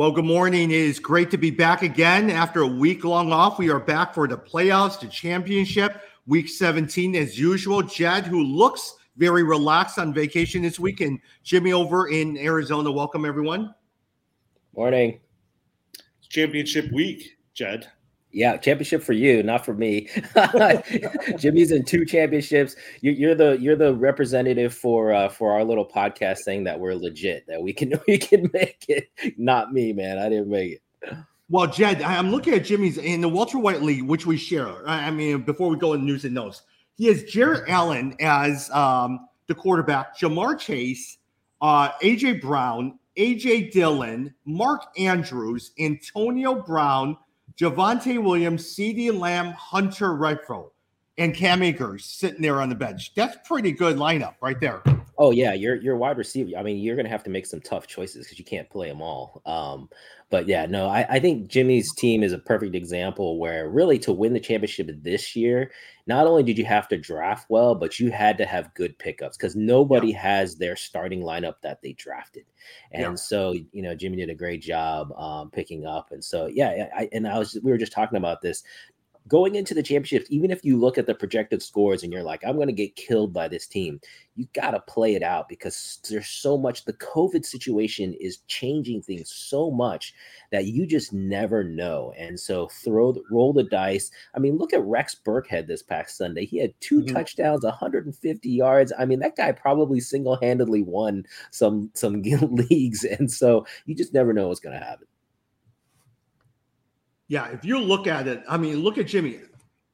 Well, good morning. It is great to be back again after a week long off. We are back for the playoffs, the championship, week 17 as usual. Jed, who looks very relaxed on vacation this week, and Jimmy over in Arizona. Welcome, everyone. Morning. It's championship week, Jed. Yeah, championship for you, not for me. Jimmy's in two championships. You, are the you're the representative for uh, for our little podcast saying that we're legit, that we can we can make it. Not me, man. I didn't make it. Well, Jed, I'm looking at Jimmy's in the Walter White League, which we share. I mean, before we go in news and notes, he has Jared Allen as um, the quarterback, Ja'Marr Chase, uh, AJ Brown, AJ Dillon, Mark Andrews, Antonio Brown. Javonte Williams, CeeDee Lamb, Hunter Renfrow, and Cam Akers sitting there on the bench. That's pretty good lineup right there. Oh yeah, you're you're wide receiver. I mean, you're gonna have to make some tough choices because you can't play them all. Um, but yeah, no, I, I think Jimmy's team is a perfect example where really to win the championship this year, not only did you have to draft well, but you had to have good pickups because nobody yeah. has their starting lineup that they drafted. And yeah. so, you know, Jimmy did a great job um, picking up. And so, yeah, I, and I was, we were just talking about this going into the championship, even if you look at the projected scores and you're like, I'm going to get killed by this team, you got to play it out because there's so much. The COVID situation is changing things so much that you just never know. And so throw, roll the dice. I mean, look at Rex Burkhead this past Sunday. He had 2 mm-hmm. touchdowns, 150 yards. I mean, that guy probably single handedly won some some leagues. And so you just never know what's going to happen. Yeah, if you look at it, I mean, look at Jimmy.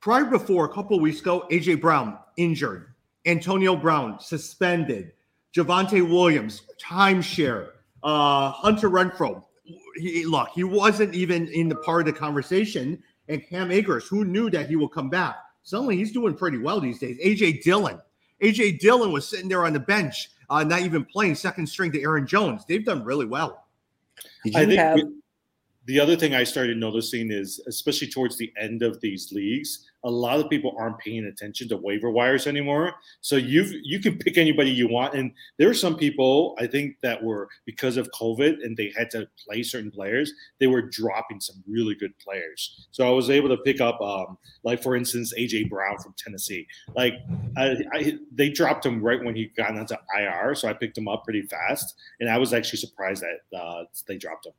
Prior before a couple weeks ago, AJ Brown injured, Antonio Brown suspended, Javonte Williams timeshare, uh, Hunter Renfrow. He, look, he wasn't even in the part of the conversation. And Cam Akers, who knew that he would come back? Suddenly, he's doing pretty well these days. AJ Dillon, AJ Dillon was sitting there on the bench, uh, not even playing second string to Aaron Jones. They've done really well. Did you I think have? The other thing I started noticing is, especially towards the end of these leagues, a lot of people aren't paying attention to waiver wires anymore. So you you can pick anybody you want, and there are some people I think that were because of COVID and they had to play certain players, they were dropping some really good players. So I was able to pick up, um, like for instance, AJ Brown from Tennessee. Like I, I, they dropped him right when he got onto IR, so I picked him up pretty fast, and I was actually surprised that uh, they dropped him.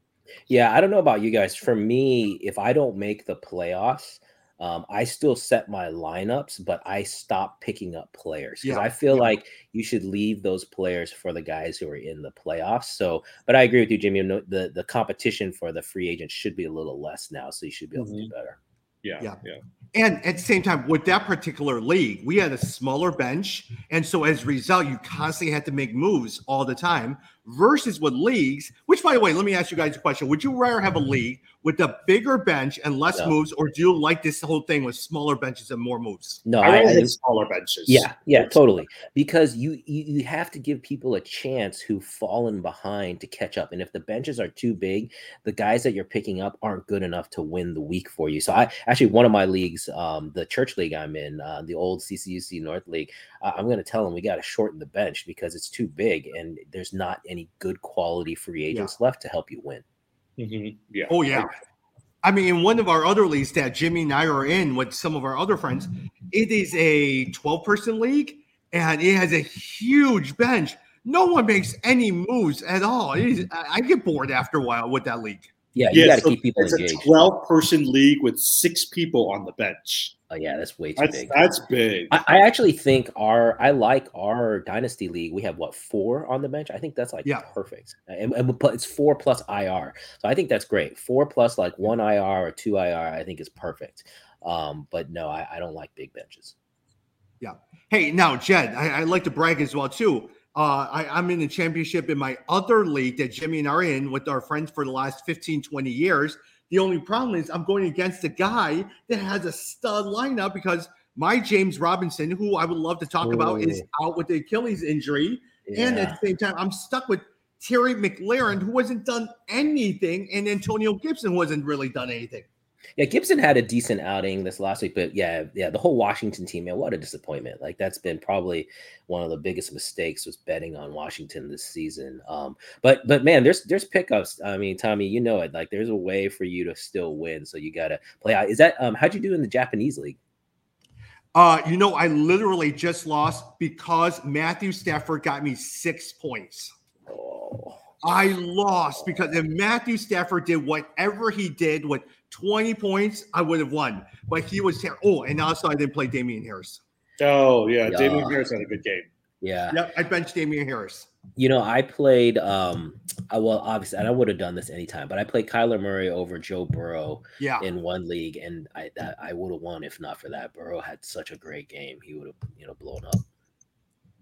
Yeah, I don't know about you guys. For me, if I don't make the playoffs, um, I still set my lineups, but I stop picking up players because yeah, I feel yeah. like you should leave those players for the guys who are in the playoffs. So, but I agree with you, Jimmy. The the competition for the free agents should be a little less now, so you should be able mm-hmm. to do mm-hmm. better. Yeah, yeah, yeah. And at the same time, with that particular league, we had a smaller bench, and so as a result, you constantly had to make moves all the time. Versus with leagues, which by the way, let me ask you guys a question: Would you rather have a league with a bigger bench and less yeah. moves, or do you like this whole thing with smaller benches and more moves? No, I, I smaller benches. Yeah, yeah, totally. Because you, you you have to give people a chance who've fallen behind to catch up, and if the benches are too big, the guys that you're picking up aren't good enough to win the week for you. So I actually one of my leagues, um, the church league I'm in, uh, the old CCUC North League, uh, I'm going to tell them we got to shorten the bench because it's too big, and there's not any good quality free agents yeah. left to help you win. Mm-hmm. Yeah. Oh yeah. I mean, in one of our other leagues that Jimmy and I are in with some of our other friends, it is a 12 person league and it has a huge bench. No one makes any moves at all. Is, I get bored after a while with that league. Yeah, you yeah, got to so keep people it's engaged. a 12 person league with six people on the bench. Oh yeah, that's way too that's, big. That's big. I, I, actually think our I like our dynasty league. We have what four on the bench. I think that's like yeah. perfect. And, and it's four plus IR, so I think that's great. Four plus like one IR or two IR, I think is perfect. Um, but no, I, I don't like big benches. Yeah. Hey, now Jed, I, I like to brag as well too. Uh, I, am in the championship in my other league that Jimmy and I are in with our friends for the last 15, 20 years. The only problem is I'm going against a guy that has a stud lineup because my James Robinson, who I would love to talk Ooh. about, is out with the Achilles injury. Yeah. And at the same time, I'm stuck with Terry McLaurin, who hasn't done anything, and Antonio Gibson, who hasn't really done anything. Yeah, Gibson had a decent outing this last week, but yeah, yeah, the whole Washington team, man, what a disappointment. Like that's been probably one of the biggest mistakes was betting on Washington this season. Um, but but man, there's there's pickups. I mean, Tommy, you know it. Like there's a way for you to still win, so you gotta play out. Is that um how'd you do in the Japanese league? Uh, you know, I literally just lost because Matthew Stafford got me six points. Oh. I lost because if Matthew Stafford did whatever he did with 20 points, I would have won. But he was terrible. Oh, and also I didn't play Damien Harris. Oh, yeah. yeah. Damien Harris had a good game. Yeah. Yep. I benched Damien Harris. You know, I played um I, well obviously and I would have done this anytime, but I played Kyler Murray over Joe Burrow yeah. in one league and I that, I would have won if not for that. Burrow had such a great game. He would have, you know, blown up.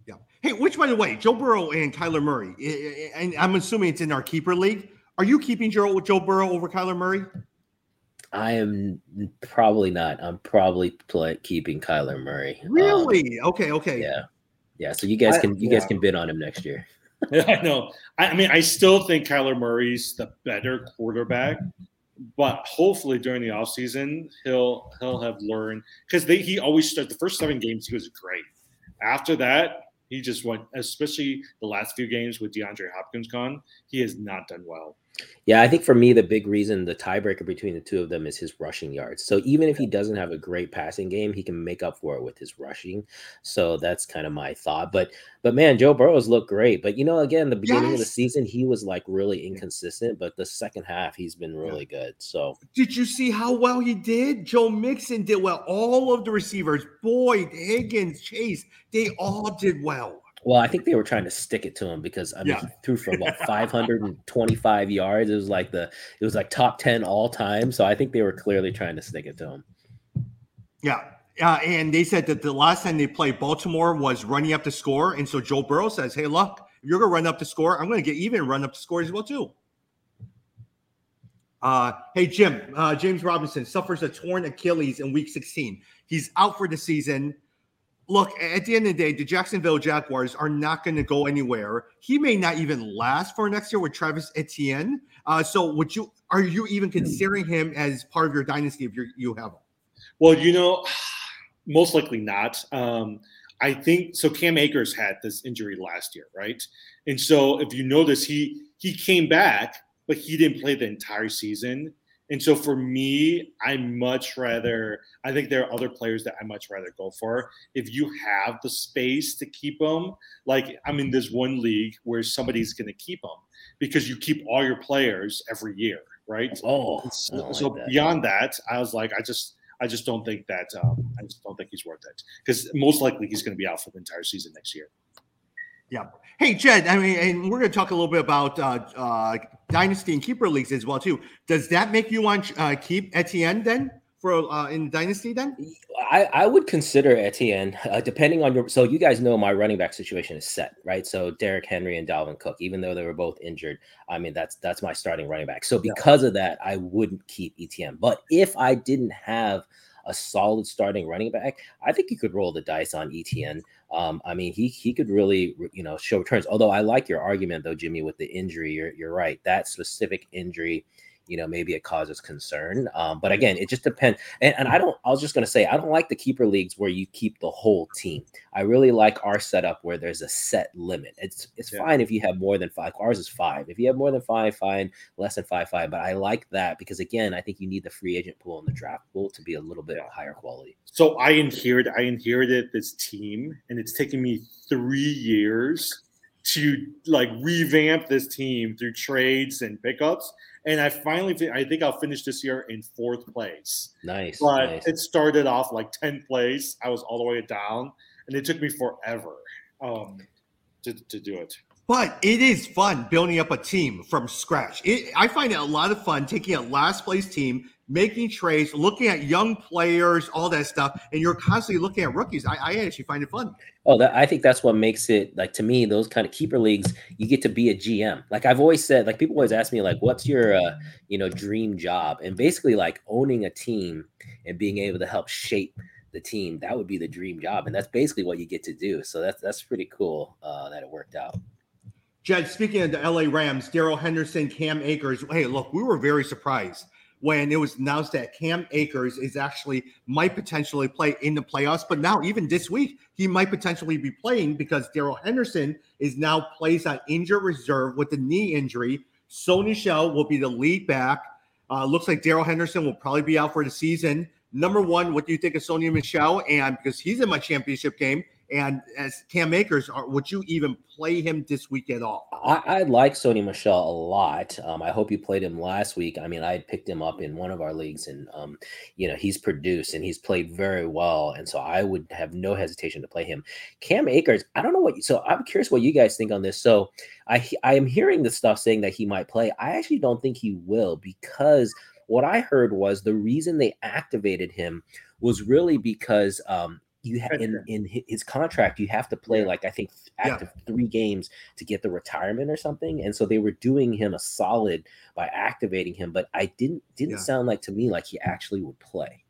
Yeah. Hey, which by the way, Joe Burrow and Kyler Murray, and I'm assuming it's in our keeper league. Are you keeping Joe Joe Burrow over Kyler Murray? I am probably not. I'm probably play, keeping Kyler Murray. Really? Um, okay. Okay. Yeah. Yeah. So you guys can I, you yeah. guys can bid on him next year. I know. I, I mean, I still think Kyler Murray's the better quarterback, but hopefully during the offseason, he'll he'll have learned because they he always started the first seven games he was great. After that, he just went, especially the last few games with DeAndre Hopkins gone, he has not done well. Yeah, I think for me, the big reason, the tiebreaker between the two of them is his rushing yards. So even if he doesn't have a great passing game, he can make up for it with his rushing. So that's kind of my thought. But but man, Joe Burrow's looked great. But you know, again, the beginning yes. of the season, he was like really inconsistent. But the second half, he's been really good. So did you see how well he did? Joe Mixon did well. All of the receivers, Boyd, Higgins, Chase, they all did well. Well, I think they were trying to stick it to him because I mean yeah. he threw for about 525 yards. It was like the it was like top 10 all time. So I think they were clearly trying to stick it to him. Yeah. Uh, and they said that the last time they played Baltimore was running up the score. And so Joe Burrow says, Hey, look, if you're gonna run up the score, I'm gonna get even run up the score as well, too. Uh, hey Jim, uh, James Robinson suffers a torn Achilles in week 16. He's out for the season look, at the end of the day, the Jacksonville Jaguars are not going to go anywhere. He may not even last for next year with Travis Etienne. Uh, so, would you are you even considering him as part of your dynasty if you you have him? Well, you know, most likely not. Um, I think so. Cam Akers had this injury last year, right? And so, if you notice, he he came back, but he didn't play the entire season. And so for me, I much rather, I think there are other players that I much rather go for. If you have the space to keep them, like I'm in this one league where somebody's going to keep them because you keep all your players every year, right? Oh, so, like so that. beyond that, I was like, I just, I just don't think that, um, I just don't think he's worth it because most likely he's going to be out for the entire season next year. Yeah. Hey, Jed, I mean, and we're going to talk a little bit about uh, uh, dynasty and keeper leagues as well, too. Does that make you want uh, keep Etienne then for uh, in dynasty then? I, I would consider Etienne, uh, depending on your. So you guys know my running back situation is set, right? So Derrick Henry and Dalvin Cook, even though they were both injured, I mean that's that's my starting running back. So because yeah. of that, I wouldn't keep Etienne. But if I didn't have a solid starting running back, I think you could roll the dice on Etienne. Um, I mean, he he could really you know show returns. Although I like your argument though, Jimmy, with the injury. You're you're right. That specific injury you know maybe it causes concern um, but again it just depends and, and i don't i was just going to say i don't like the keeper leagues where you keep the whole team. I really like our setup where there's a set limit. It's it's yeah. fine if you have more than five ours is five. If you have more than five fine less than five five but i like that because again i think you need the free agent pool and the draft pool to be a little bit higher quality. So i inherited i inherited this team and it's taken me three years to like revamp this team through trades and pickups and I finally, I think I'll finish this year in fourth place. Nice. But nice. it started off like 10th place. I was all the way down, and it took me forever um, to, to do it. But it is fun building up a team from scratch. It, I find it a lot of fun taking a last place team making trades, looking at young players, all that stuff, and you're constantly looking at rookies. I, I actually find it fun. Oh, that, I think that's what makes it like to me. Those kind of keeper leagues, you get to be a GM. Like I've always said, like people always ask me, like, "What's your, uh, you know, dream job?" And basically, like owning a team and being able to help shape the team, that would be the dream job, and that's basically what you get to do. So that's that's pretty cool uh, that it worked out. Jed, speaking of the LA Rams, Darrell Henderson, Cam Akers. Hey, look, we were very surprised when it was announced that Cam Akers is actually might potentially play in the playoffs. But now, even this week, he might potentially be playing because Darrell Henderson is now placed on injured reserve with a knee injury. Sony Michel will be the lead back. Uh, looks like Darrell Henderson will probably be out for the season. Number one, what do you think of Sony Michel? And because he's in my championship game, and as Cam Akers, are, would you even play him this week at all? I, I like Sony Michel a lot. Um, I hope you played him last week. I mean, I picked him up in one of our leagues, and um, you know he's produced and he's played very well, and so I would have no hesitation to play him. Cam Akers, I don't know what. So I'm curious what you guys think on this. So I I am hearing the stuff saying that he might play. I actually don't think he will because what I heard was the reason they activated him was really because um, you have in in his contract you have to play like I think active yeah. three games to get the retirement or something, and so they were doing him a solid by activating him. But I didn't didn't yeah. sound like to me like he actually would play.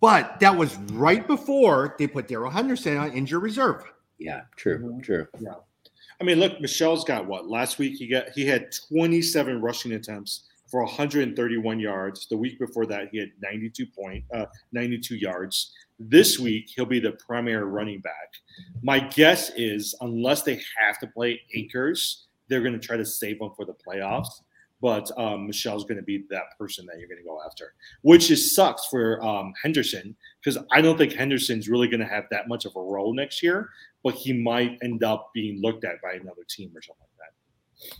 But that was right before they put Darrell Henderson on injured reserve. Yeah, true, mm-hmm. true. Yeah. I mean, look, Michel's got what? Last week he got he had 27 rushing attempts for 131 yards. The week before that, he had 92 point, uh, 92 yards. This week, he'll be the primary running back. My guess is, unless they have to play Akers, they're going to try to save him for the playoffs. But um, Michel's going to be that person that you're going to go after, which is sucks for um, Henderson because I don't think Henderson's really going to have that much of a role next year. But he might end up being looked at by another team or something like that.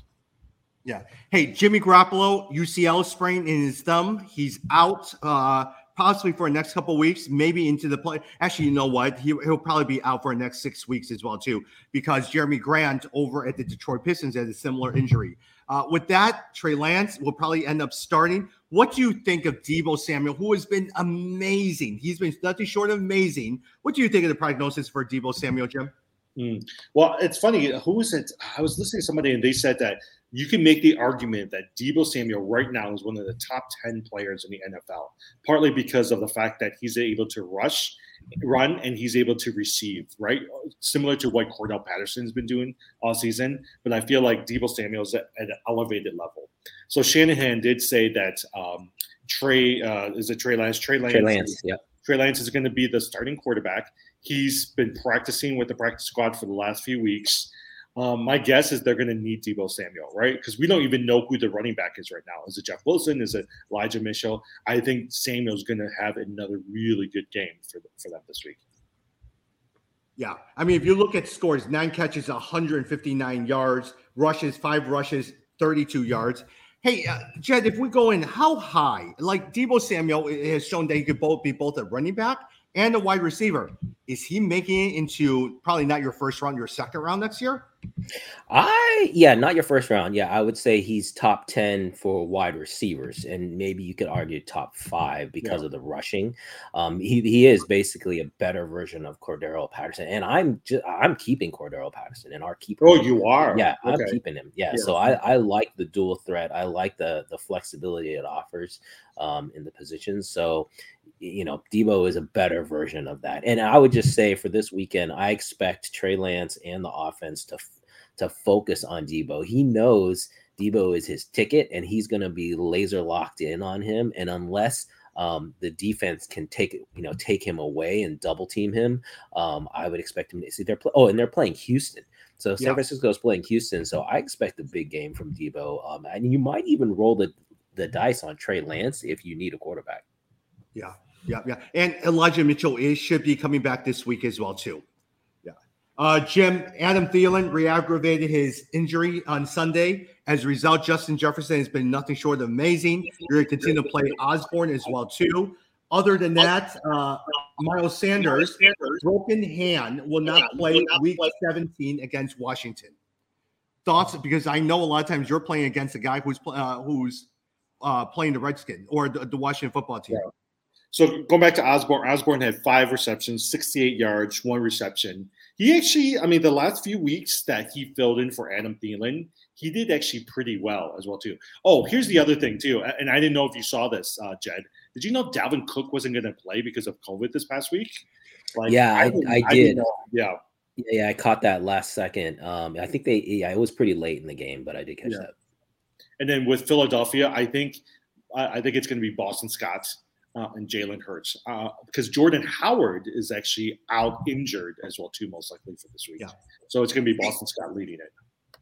Yeah. Hey, Jimmy Garoppolo, UCL sprain in his thumb. He's out. Uh, possibly for the next couple weeks, maybe into the play. Actually, you know what? He, will probably be out for the next six weeks as well, too, because Jerami Grant over at the Detroit Pistons had a similar injury. Uh, with that, Trey Lance will probably end up starting. What do you think of Deebo Samuel, who has been amazing? He's been nothing short of amazing. What do you think of the prognosis for Deebo Samuel, Jim? Mm. Well, it's funny. Who was it? I was listening to somebody and they said that you can make the argument that Deebo Samuel right now is one of the top 10 players in the NFL, partly because of the fact that he's able to rush, run, and he's able to receive, right? Similar to what Cordarrelle Patterson's been doing all season. But I feel like Deebo Samuel's at, at an elevated level. So Shanahan did say that um, Trey, uh, is it Trey Lance? Trey Lance. Trey Lance, yeah. Trey Lance is going to be the starting quarterback. He's been practicing with the practice squad for the last few weeks. Um, my guess is they're going to need Deebo Samuel, right? Because we don't even know who the running back is right now. Is it Jeff Wilson? Is it Elijah Mitchell? I think Samuel's going to have another really good game for, for them this week. Yeah. I mean, if you look at scores, nine catches, 159 yards, rushes, five rushes, 32 yards. Hey, uh, Jed, if we go in, how high? Like Deebo Samuel has shown that he could both be both a running back and a wide receiver. Is he making it into probably not your first round, your second round next year? I yeah, not your first round. Yeah, I would say he's top 10 for wide receivers, and maybe you could argue top five because yeah. of the rushing. Um, he, he is basically a better version of Cordarrelle Patterson, and I'm just I'm keeping Cordarrelle Patterson and our keeper. Oh, you are? Yeah, okay. I'm keeping him. Yeah, yeah, so I, I like the dual threat. I like the the flexibility it offers um, in the positions. So you know, Deebo is a better version of that. And I would just say for this weekend, I expect Trey Lance and the offense to to focus on Deebo. He knows Deebo is his ticket, and he's going to be laser locked in on him. And unless um, the defense can take you know take him away and double team him, um, I would expect him to see. They're play- oh, and they're playing Houston. So San yeah. Francisco is playing Houston, so I expect a big game from Deebo, Um, and you might even roll the the dice on Trey Lance if you need a quarterback. Yeah, yeah, yeah. And Elijah Mitchell is should be coming back this week as well, too. Yeah. Uh, Jim, Adam Thielen re-aggravated his injury on Sunday. As a result, Justin Jefferson has been nothing short of amazing. You're going to continue to play Osborn as well, too. Other than that, uh, Miles Sanders, broken hand, will not play week 17 against Washington. Thoughts? Because I know a lot of times you're playing against a guy who's uh, who's uh, playing the Redskin or the, the Washington football team. Yeah. So going back to Osborn, Osborn had five receptions, 68 yards, one reception. He actually, I mean, the last few weeks that he filled in for Adam Thielen, he did actually pretty well as well too. Oh, here's the other thing too, and I didn't know if you saw this, uh, Jed. Did you know Dalvin Cook wasn't going to play because of COVID this past week? Like, yeah, I, I, I did. Yeah. Yeah, I caught that last second. Um, I think they, yeah, it was pretty late in the game, but I did catch yeah. that. And then with Philadelphia, I think I, I think it's going to be Boston Scott uh, and Jalen Hurts uh, because Jordan Howard is actually out injured as well too, most likely for this week. Yeah. So it's going to be Boston Scott leading it.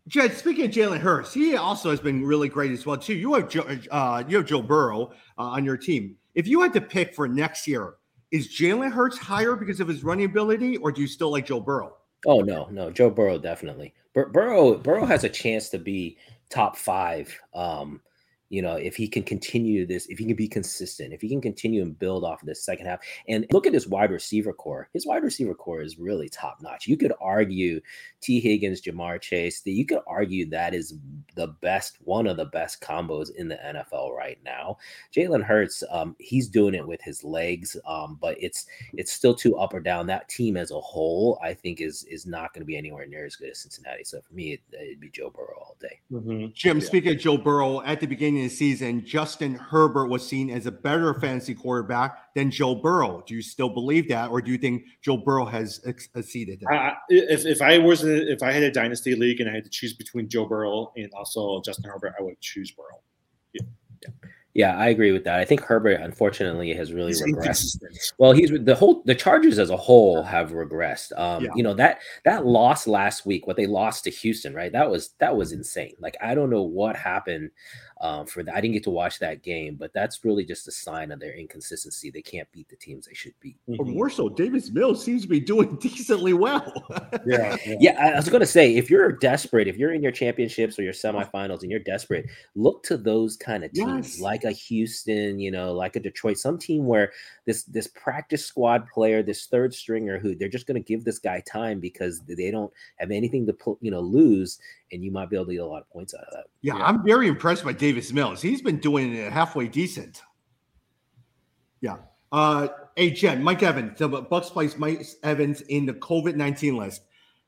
Jed, speaking of Jalen Hurts, he also has been really great as well too. You have Joe, uh, you have Joe Burrow uh, on your team. If you had to pick for next year, is Jalen Hurts higher because of his running ability, or do you still like Joe Burrow? Oh no, no, Joe Burrow definitely. Bur- Burrow Burrow has a chance to be top five. Um, you know, if he can continue this, if he can be consistent, if he can continue and build off of this second half, and look at his wide receiver core. His wide receiver core is really top notch. You could argue T. Higgins, Ja'Marr Chase, that you could argue that is the best, one of the best combos in the NFL right now. Jalen Hurts, um, he's doing it with his legs, um, but it's it's still too up or down. That team as a whole, I think, is is not going to be anywhere near as good as Cincinnati. So for me, it, would be Joe Burrow all day. Mm-hmm. Jim, yeah. speaking of Joe Burrow, at the beginning beginning of the season, Justin Herbert was seen as a better fantasy quarterback than Joe Burrow. Do you still believe that, or do you think Joe Burrow has ex- exceeded that? Uh, if, if I was a, if I had a dynasty league and I had to choose between Joe Burrow and also Justin Herbert, I would choose Burrow. Yeah. yeah. Yeah, I agree with that. I think Herbert, unfortunately, has really he's regressed. Well, he's the whole the Chargers as a whole have regressed. Um, yeah. you know that that loss last week, what they lost to Houston, right? That was that was insane. Like I don't know what happened um, for that. I didn't get to watch that game, but that's really just a sign of their inconsistency. They can't beat the teams they should beat. Or more so, Davis Mills seems to be doing decently well. yeah, yeah, yeah. I was going to say, if you're desperate, if you're in your championships or your semifinals and you're desperate, look to those kind of teams, yes. like a Houston, you know, like a Detroit, some team where this this practice squad player, this third stringer, who they're just going to give this guy time because they don't have anything to you know lose, and you might be able to get a lot of points out of that. Yeah, yeah. I'm very impressed by Davis Mills. He's been doing it halfway decent. Yeah. Uh, hey, Jen, Mike Evans, the Bucs place Mike Evans in the COVID 19 list.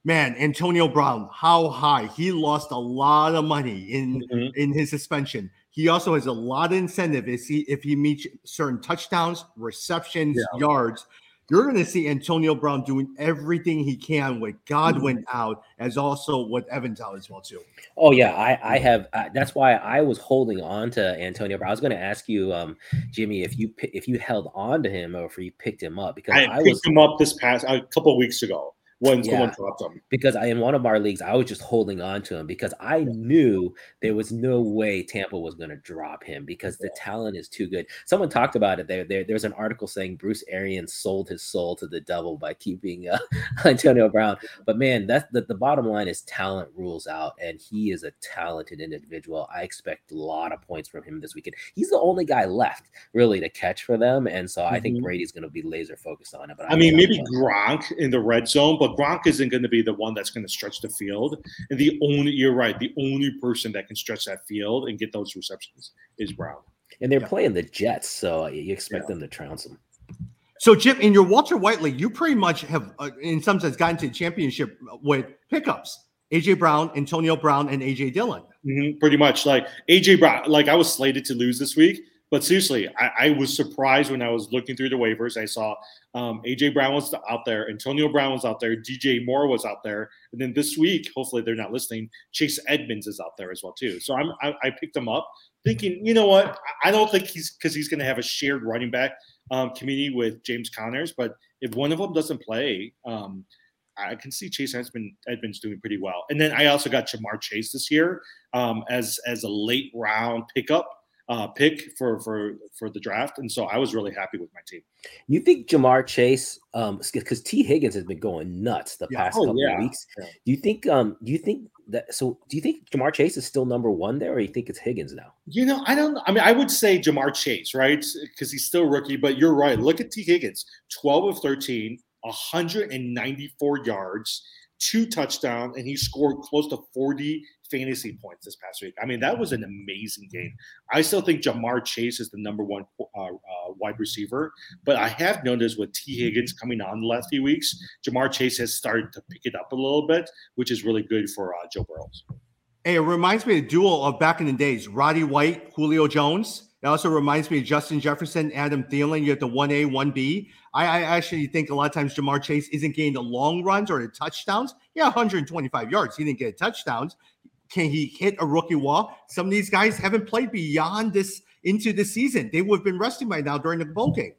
Man, Antonio Brown, how high? He lost a lot of money in mm-hmm. in his suspension. He also has a lot of incentive if he if he meets certain touchdowns, receptions, yeah. yards you're going to see Antonio Brown doing everything he can with Godwin mm-hmm. out, as also with Evans out as well too. Oh yeah, I I have. Uh, that's why I was holding on to Antonio Brown. I was going to ask you, um, Jimmy, if you if you held on to him or if you picked him up because I, I picked was, him up this past a couple weeks ago when yeah, someone dropped him. Because I, in one of our leagues, I was just holding on to him because I knew there was no way Tampa was going to drop him because the talent is too good. Someone talked about it there. there there's an article saying Bruce Arians sold his soul to the devil by keeping uh, Antonio Brown. But man, that's the, the bottom line is talent rules out, and he is a talented individual. I expect a lot of points from him this weekend. He's the only guy left really to catch for them, and so mm-hmm. I think mm-hmm. Brady's going to be laser focused on it. But I, I mean, maybe Gronk in the red zone, but but Gronk isn't going to be the one that's going to stretch the field. And the only, you're right, the only person that can stretch that field and get those receptions is Brown. And they're yeah. playing the Jets, so you expect yeah. them to trounce them. So, Jim, in your Walter White League, you pretty much have, uh, in some sense, gotten to championship with pickups. AJ Brown, Antonio Brown, and AJ Dillon. Mm-hmm, pretty much, like AJ Brown. Like I was slated to lose this week, but seriously, I, I, was surprised when I was looking through the waivers. I saw um, AJ Brown was out there, Antonio Brown was out there, DJ Moore was out there, and then this week, hopefully they're not listening. Chase Edmonds is out there as well too. So I'm I, I picked him up, thinking, you know what? I don't think he's because he's going to have a shared running back um, committee with James Connors, but if one of them doesn't play, um, I can see Chase Edmonds, doing pretty well. And then I also got Ja'Marr Chase this year um, as as a late round pickup uh, pick for for for the draft, and so I was really happy with my team. You think Ja'Marr Chase, um, because T Higgins has been going nuts the yeah. past oh, couple yeah. of weeks. Yeah. Do you think, um, do you think that? So, do you think Ja'Marr Chase is still number one there, or you think it's Higgins now? You know, I don't. I mean, I would say Ja'Marr Chase, right? Because he's still rookie, but you're right. Look at T Higgins, twelve of thirteen, 194 yards two touchdowns, and he scored close to 40 fantasy points this past week. I mean, that was an amazing game. I still think Ja'Marr Chase is the number one uh, uh, wide receiver, but I have noticed with T. Higgins coming on the last few weeks, Ja'Marr Chase has started to pick it up a little bit, which is really good for uh, Joe Burrow. Hey, it reminds me of the duel of back in the days: Roddy White, Julio Jones. It also reminds me of Justin Jefferson, Adam Thielen. You have the one A, one B. I, I actually think a lot of times Ja'Marr Chase isn't getting the long runs or the touchdowns. Yeah, 125 yards. He didn't get touchdowns, can he hit a rookie wall? Some of these guys haven't played beyond this into the season. They would have been resting by now during the bowl game.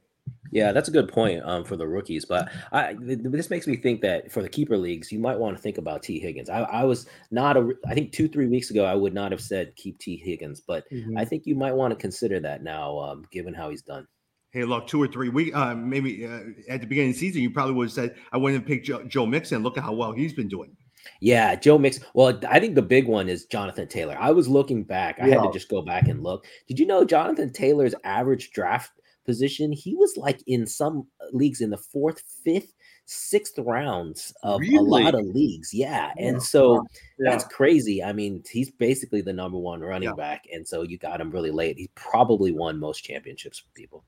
Yeah, that's a good point um, for the rookies. But I, this makes me think that for the keeper leagues, you might want to think about T. Higgins. I, I, was not a, I think two, three weeks ago, I would not have said keep T. Higgins, but mm-hmm. I think you might want to consider that now, um, given how he's done. Hey, look, two or three weeks, uh, maybe uh, at the beginning of the season, you probably would have said, I wouldn't pick Joe, Joe Mixon. Look at how well he's been doing. Yeah, Joe Mix. Well, I think the big one is Jonathan Taylor. I was looking back. I yeah. had to just go back and look. Did you know Jonathan Taylor's average draft position? He was like in some uh, leagues in the fourth, fifth, sixth rounds of really? a lot of leagues. Yeah. yeah. And so yeah. that's crazy. I mean, he's basically the number one running back. And so you got him really late. He probably won most championships for people.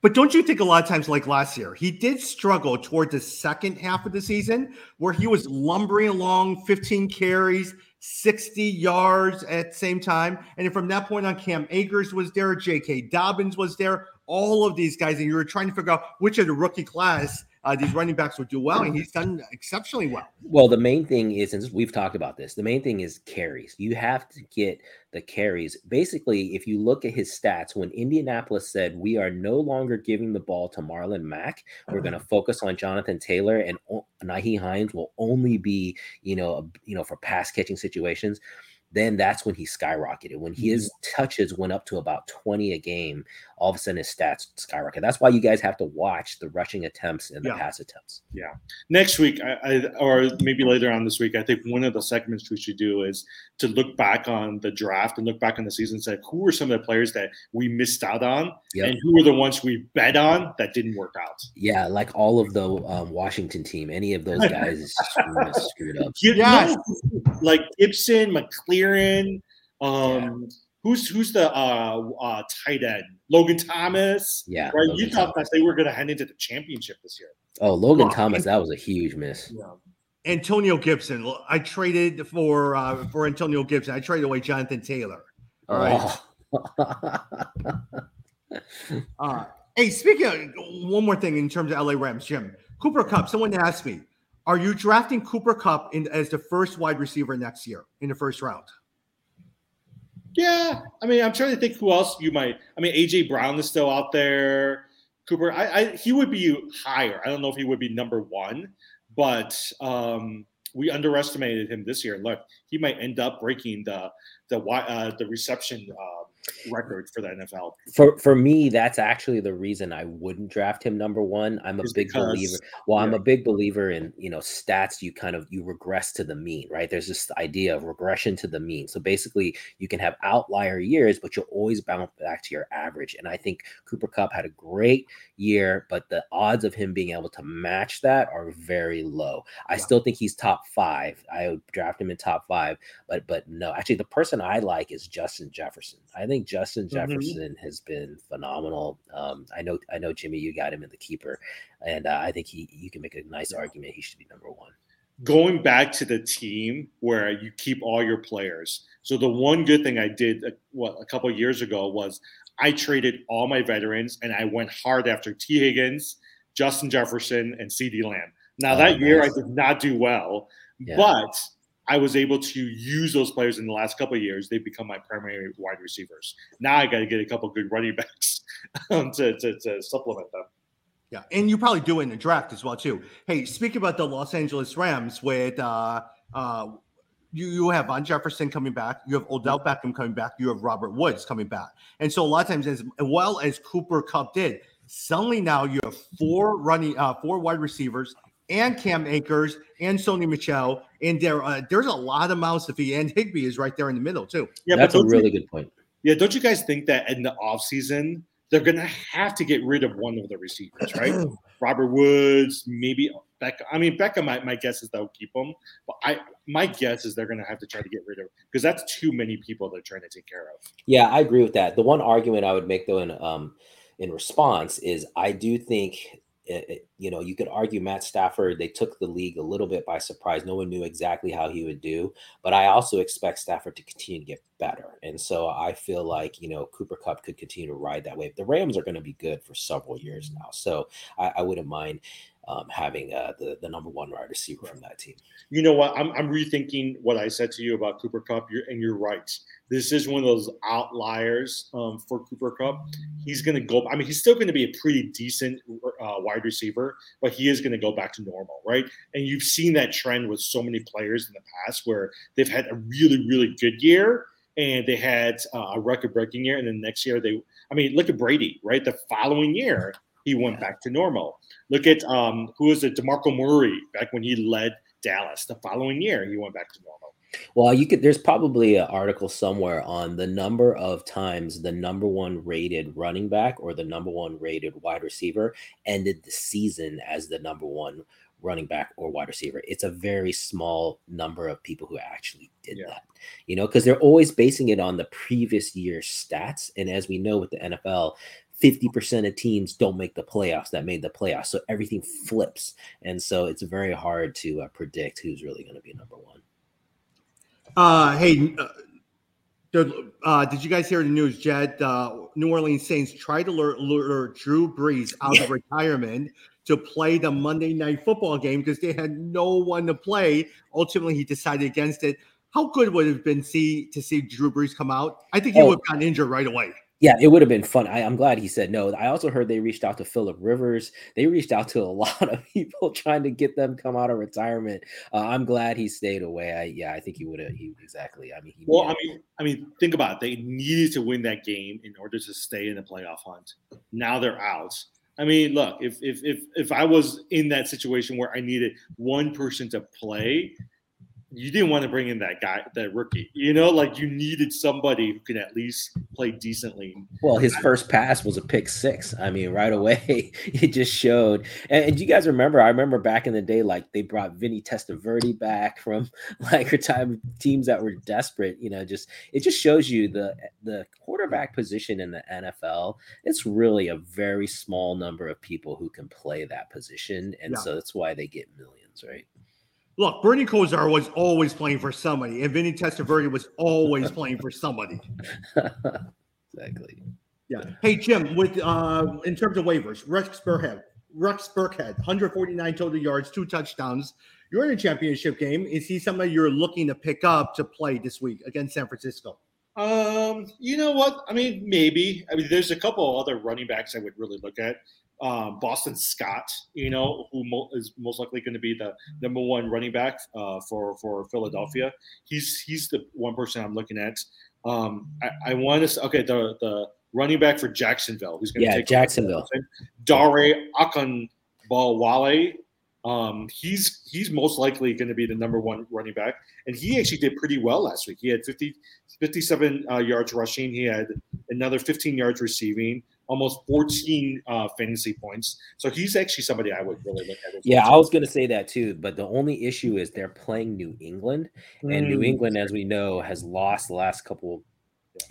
But don't you think a lot of times, like last year, he did struggle toward the second half of the season where he was lumbering along 15 carries, 60 yards at the same time. And then from that point on, Cam Akers was there, J.K. Dobbins was there, all of these guys. And you were trying to figure out which of the rookie class uh, these running backs would do well, and he's done exceptionally well. Well, the main thing is, and we've talked about this, the main thing is carries. You have to get the carries. Basically, if you look at his stats, when Indianapolis said we are no longer giving the ball to Marlon Mack, we're going to focus on Jonathan Taylor, and Nyheim Hines will only be, you know, you know, for pass catching situations then that's when he skyrocketed. When his mm-hmm. touches went up to about 20 a game, all of a sudden his stats skyrocket. That's why you guys have to watch the rushing attempts and the yeah. pass attempts. Yeah. Next week, I, I, or maybe later on this week, I think one of the segments we should do is to look back on the draft and look back on the season and say who were some of the players that we missed out on yep. and who were the ones we bet on that didn't work out. Yeah, like all of the um, Washington team, any of those guys screwed up. Yeah, like Gibson, McLaurin. Um, yeah who's who's the uh, uh, tight end? Logan Thomas. Yeah. Right. Logan you thought Thomas. that they were going to head into the championship this year. Oh, Logan Thomas, that was a huge miss. Yeah. Antonio Gibson. I traded for uh, for Antonio Gibson. I traded away Jonathan Taylor. All right. Oh. uh, hey, speaking of one more thing in terms of LA Rams, Jim Cooper Kupp. Someone asked me, "Are you drafting Cooper Kupp in, as the first wide receiver next year in the first round?" Yeah, I mean, I'm trying to think who else you might. I mean, AJ Brown is still out there. Cooper, I, I he would be higher. I don't know if he would be number one, but um, we underestimated him this year. Look, he might end up breaking the the uh, the reception uh, record for the NFL. For for me, that's actually the reason I wouldn't draft him number one. I'm a big because, believer. Well, yeah. I'm a big believer in you know stats. You kind of you regress to the mean, right? There's this idea of regression to the mean. So basically, you can have outlier years, but you'll always bounce back to your average. And I think Cooper Kupp had a great year, but the odds of him being able to match that are very low. I still think he's top five. I would draft him in top five, but but no, actually, the person I like is Justin Jefferson. I think Justin mm-hmm. Jefferson mm-hmm. has been phenomenal. Um, I know, I know, Jimmy, you got him in the keeper, and uh, I think he you can make a nice argument he should be number one. Going back to the team where you keep all your players. So the one good thing I did, uh, what a couple years ago was I traded all my veterans and I went hard after T Higgins, Justin Jefferson, and CeeDee Lamb. Now oh, that nice. year I did not do well, yeah. but I was able to use those players in the last couple of years. They've become my primary wide receivers. Now I got to get a couple good running backs um, to, to, to supplement them. Yeah, and you probably do it in the draft as well too. Hey, speaking about the Los Angeles Rams, with uh, uh, you you have Van Jefferson coming back, you have Odell Beckham coming back, you have Robert Woods coming back, and so a lot of times, as well as Cooper Kupp did, suddenly now you have four running, uh, four wide receivers and Cam Akers and Sony Michel. And there, uh, there's a lot of mouths to feed. And Higbee is right there in the middle, too. Yeah, that's a really you, good point. Yeah, don't you guys think that in the offseason, they're going to have to get rid of one of the receivers, right? Robert Woods, maybe Becca. I mean, Becca. my, my guess is they'll keep him. But I, my guess is they're going to have to try to get rid of because that's too many people they're trying to take care of. Yeah, I agree with that. The one argument I would make, though, in um, in response is I do think it, you know, you could argue Matt Stafford, they took the league a little bit by surprise. No one knew exactly how he would do, but I also expect Stafford to continue to get better. And so I feel like, you know, Cooper Kupp could continue to ride that wave. The Rams are going to be good for several years mm-hmm. now. So I, I wouldn't mind um, having uh, the the number one wide receiver from that team. You know what? I'm, I'm rethinking what I said to you about Cooper Kupp, you're, and you're right. This is one of those outliers um, for Cooper Kupp. He's going to go. I mean, he's still going to be a pretty decent uh, wide receiver, but he is going to go back to normal, right? And you've seen that trend with so many players in the past where they've had a really, really good year and they had uh, a record-breaking year, and then next year they. I mean, look at Brady, right? The following year he went back to normal. Look at um, who was it? Demarco Murray back when he led Dallas. The following year he went back to normal. Well, you could. There's probably an article somewhere on the number of times the number one rated running back or the number one rated wide receiver ended the season as the number one running back or wide receiver. It's a very small number of people who actually did yeah. that, you know, because they're always basing it on the previous year's stats. And as we know with the NFL, 50% of teams don't make the playoffs that made the playoffs. So everything flips. And so it's very hard to uh, predict who's really going to be number one. Uh, hey, uh, uh, did you guys hear the news, Jed? Uh, New Orleans Saints tried to lure, lure Drew Brees out yeah. of retirement to play the Monday night football game because they had no one to play. Ultimately, he decided against it. How good would it have been see to see Drew Brees come out? I think he oh. would have gotten injured right away. Yeah, it would have been fun. I, am glad he said no. I also heard they reached out to Philip Rivers. They reached out to a lot of people trying to get them come out of retirement. Uh, I'm glad he stayed away. I, yeah, I think he would have. He exactly. I mean, well, I mean, I mean, think about it. They needed to win that game in order to stay in the playoff hunt. Now they're out. I mean, look, if if if if I was in that situation where I needed one person to play, you didn't want to bring in that guy, that rookie. You know, like you needed somebody who could at least play decently. Well, his first pass was a pick six. I mean, right away, it just showed. And, and you guys remember? I remember back in the day, like they brought Vinny Testaverde back from like time teams that were desperate. You know, just it just shows you the the quarterback position in the NFL. It's really a very small number of people who can play that position, and yeah. so that's why they get millions, right? Look, Bernie Kosar was always playing for somebody, and Vinny Testaverde was always playing for somebody. exactly. Yeah. Hey Jim, with uh in terms of waivers, Rex Burkhead, Rex Burkhead, 149 total yards, two touchdowns. You're in a championship game. Is he somebody you're looking to pick up to play this week against San Francisco? Um, you know what? I mean, maybe. I mean, there's a couple other running backs I would really look at um, Boston Scott, you know, who mo- is most likely going to be the number one running back uh, for for Philadelphia. He's he's the one person I'm looking at. Um, I, I want to okay the the running back for Jacksonville who's going to yeah, take Jacksonville. Dare Ogunbowale. Um, he's he's most likely going to be the number one running back, and he actually did pretty well last week. He had 50, 57 uh, yards rushing. He had another 15 yards receiving almost 14 uh, fantasy points. So he's actually somebody I would really look at. Yeah, I was going to say that too. But the only issue is they're playing New England, mm. and New mm. England, as we know, has lost the last couple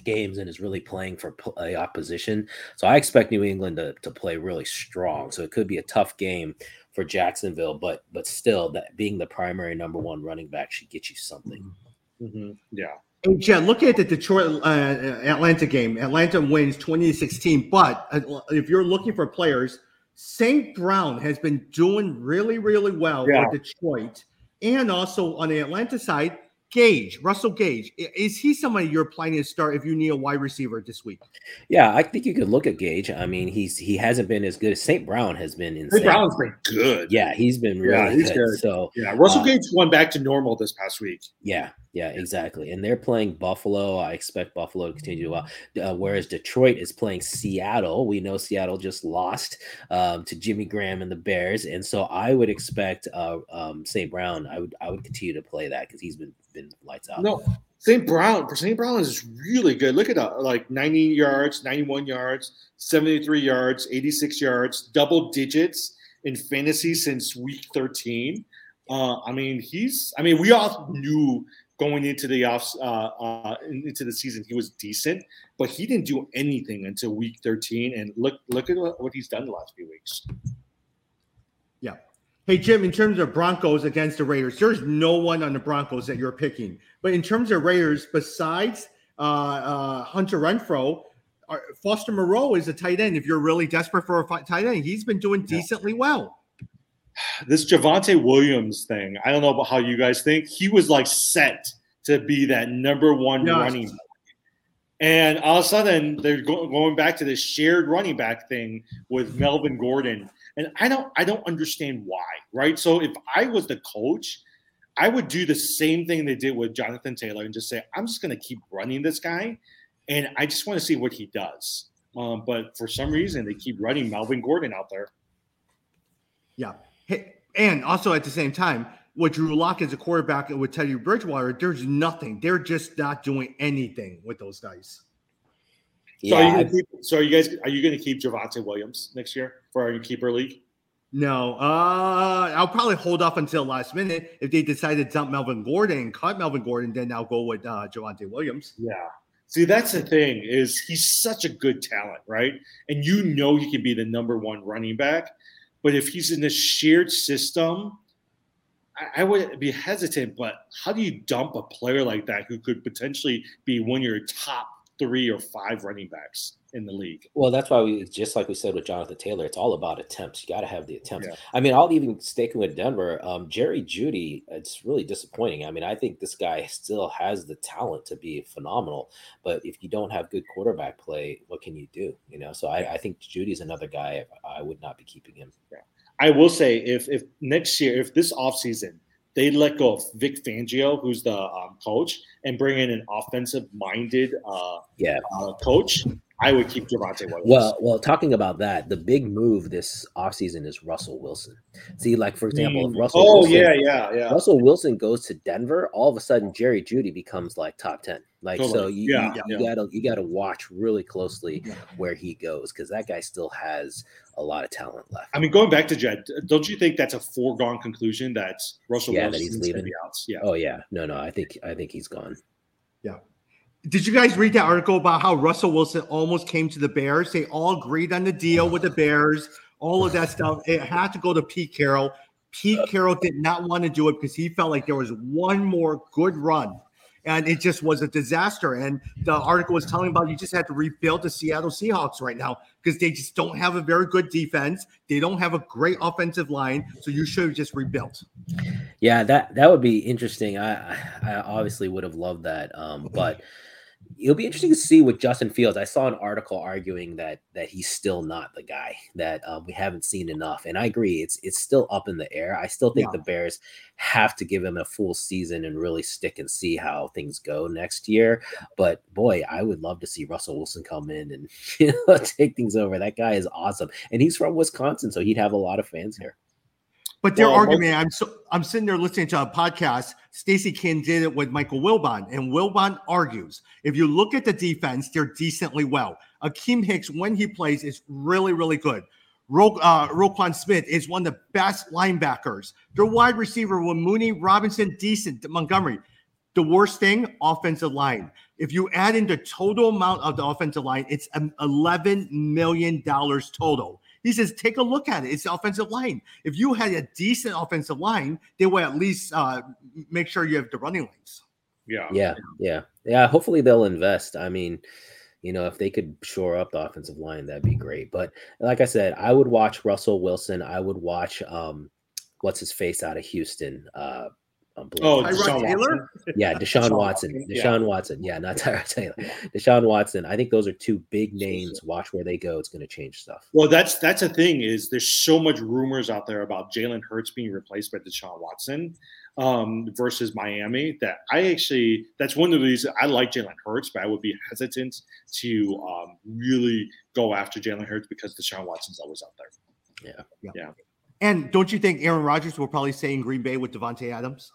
games and is really playing for playoff position. So I expect New England to, to play really strong. So it could be a tough game for Jacksonville, but but still, that being the primary number one running back should get you something. Mm-hmm. Yeah. Hey, Jen, look at the Detroit uh, Atlanta game. Atlanta wins 20 to 16. But uh, if you're looking for players, St. Brown has been doing really, really well yeah. for Detroit. And also on the Atlanta side, Gage, Russell Gage, is he somebody you're planning to start if you need a wide receiver this week? Yeah, I think you could look at Gage. I mean, he's he hasn't been as good as St. Brown has been. St. Brown's been good. Yeah, he's been really yeah, he's good. good. So yeah, Russell uh, Gage went back to normal this past week. Yeah, yeah, exactly. And they're playing Buffalo. I expect Buffalo to continue to well. Uh, whereas Detroit is playing Seattle. We know Seattle just lost um, to Jimmy Graham and the Bears, and so I would expect uh, um, St. Brown. I would I would continue to play that because he's been been lights out. No, St. Brown, St. Brown is really good. Look at that, like 90 yards, 91 yards, 73 yards, 86 yards, double digits in fantasy since week 13. Uh, I mean, he's. I mean, we all knew going into the off uh, uh, into the season he was decent, but he didn't do anything until week 13. And look, look at what he's done the last few weeks. Yeah. Hey, Jim, in terms of Broncos against the Raiders, there's no one on the Broncos that you're picking. But in terms of Raiders, besides uh, uh, Hunter Renfrow, uh, Foster Moreau is a tight end. If you're really desperate for a tight end, he's been doing decently well. This Javonte Williams thing. I don't know about how you guys think. He was like set to be that number one yes. running. Back. And all of a sudden, they're go- going back to this shared running back thing with Melvin Gordon, and I don't, I don't understand why. Right? So if I was the coach, I would do the same thing they did with Jonathan Taylor and just say, I'm just going to keep running this guy, and I just want to see what he does. Um, but for some reason, they keep running Melvin Gordon out there. Yeah. Hey, and also at the same time, with Drew Lock as a quarterback and with Teddy Bridgewater, there's nothing. They're just not doing anything with those guys. Yeah. So are you, keep, so are you guys are you going to keep Javonte Williams next year for our keeper league? No, uh, I'll probably hold off until last minute. If they decide to dump Melvin Gordon and cut Melvin Gordon, then I'll go with uh, Javonte Williams. Yeah. See, that's the thing is he's such a good talent, right? And you know he can be the number one running back, but if he's in a shared system, I, I would be hesitant. But how do you dump a player like that who could potentially be one of your top three or five running backs in the league. Well, that's why we just like we said with Jonathan Taylor, it's all about attempts. You got to have the attempts. Yeah. I mean, I'll even sticking with Denver. Um, Jerry Jeudy. it's really disappointing. I mean, I think this guy still has the talent to be phenomenal, but if you don't have good quarterback play, what can you do? You know, so I, I think Jeudy's another guy I would not be keeping him. Yeah. I will say if if next year, if this offseason they let go of Vic Fangio, who's the um, coach, and bring in an offensive-minded uh, yeah. Uh, coach. I would keep Javonte Williams. Well, well, talking about that, the big move this offseason is Russell Wilson. See, like for example, if mm. Russell Oh Wilson, yeah, yeah, yeah. Russell Wilson goes to Denver, all of a sudden Jerry Jeudy becomes like top 10. Like totally. so you, yeah, you, you yeah. gotta you gotta watch really closely yeah. where he goes because that guy still has a lot of talent left. I mean, going back to Jed, don't you think that's a foregone conclusion that Russell yeah, Wilson that he's leaving? Out? Yeah. Oh yeah. No, no, I think I think he's gone. Yeah. Did you guys read that article about how Russell Wilson almost came to the Bears? They all agreed on the deal with the Bears, all of that stuff. It had to go to Pete Carroll. Pete Carroll did not want to do it because he felt like there was one more good run and it just was a disaster. And the article was telling about you just had to rebuild the Seattle Seahawks right now because they just don't have a very good defense. They don't have a great offensive line, so you should have just rebuilt. Yeah, that that would be interesting. I I obviously would have loved that, um, but it'll be interesting to see with Justin Fields. I saw an article arguing that that he's still not the guy that um, we haven't seen enough, and I agree. It's it's still up in the air. I still think yeah. the Bears have to give him a full season and really stick and see how things go next year. But boy, I would love to see Russell Wilson come in and you know take things over. That guy is awesome, and he's from Wisconsin, so he'd have a lot of fans here. But their well, argument, I'm so I'm sitting there listening to a podcast. Stacy King did it with Michael Wilbon, and Wilbon argues if you look at the defense, they're decently well. Akiem Hicks, when he plays, is really, really good. Ro- uh, Roquan Smith is one of the best linebackers. Their wide receiver with Mooney, Robinson, decent. Montgomery. The worst thing, offensive line. If you add in the total amount of the offensive line, it's $11 million total. He says, take a look at it. It's the offensive line. If you had a decent offensive line, they would at least uh, make sure you have the running lanes. Yeah. Yeah. Yeah. Yeah. Hopefully they'll invest. I mean, you know, if they could shore up the offensive line, that'd be great. But like I said, I would watch Russell Wilson. I would watch um what's his face out of Houston. Uh Oh, Deshaun Taylor? Yeah, Deshaun, Deshaun Watson. Watson. Deshaun yeah. Watson. Yeah, not Tyrod Taylor. Deshaun Watson. I think those are two big names. Watch where they go. It's going to change stuff. Well, that's that's the thing is there's so much rumors out there about Jalen Hurts being replaced by Deshaun Watson um, versus Miami that I actually that's one of the reasons I like Jalen Hurts, but I would be hesitant to um, really go after Jalen Hurts because Deshaun Watson's always out there. Yeah. yeah. Yeah. And don't you think Aaron Rodgers will probably stay in Green Bay with Davante Adams?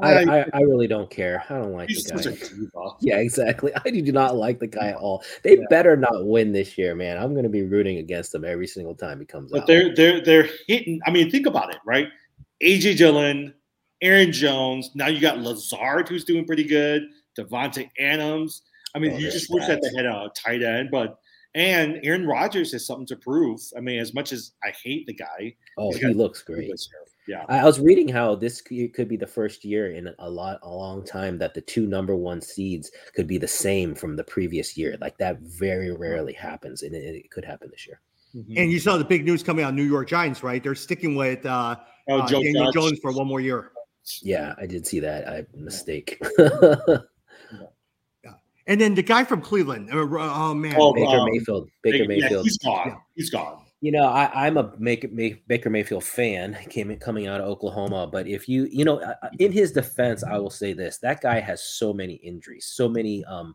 I, I, I, really don't care. I don't like the guy. Yeah, exactly. I do not like the guy at all. They yeah. better not win this year, man. I'm going to be rooting against them every single time he comes but out. But they're they're they're hitting. I mean, think about it, right? AJ Dillon, Aaron Jones. Now you got Lazard, who's doing pretty good. Davante Adams. I mean, oh, you just wish that they had a tight end, but and Aaron Rodgers has something to prove. I mean, as much as I hate the guy, oh, he looks great. Yeah, I was reading how this could be the first year in a lot a long time that the two number one seeds could be the same from the previous year. Like that very rarely happens, and it, it could happen this year. Mm-hmm. And you saw the big news coming out New York Giants, right? They're sticking with uh, oh, uh, Daniel Jones for one more year. Yeah, I did see that. I mistake. yeah. And then the guy from Cleveland. Uh, oh man, oh, Baker um, Mayfield. Baker Mayfield. Yeah, he's gone. Yeah. He's gone you know, I, am a Baker, Baker Mayfield fan, came coming out of Oklahoma. But if you, you know, in his defense, I will say this: that guy has so many injuries, so many um,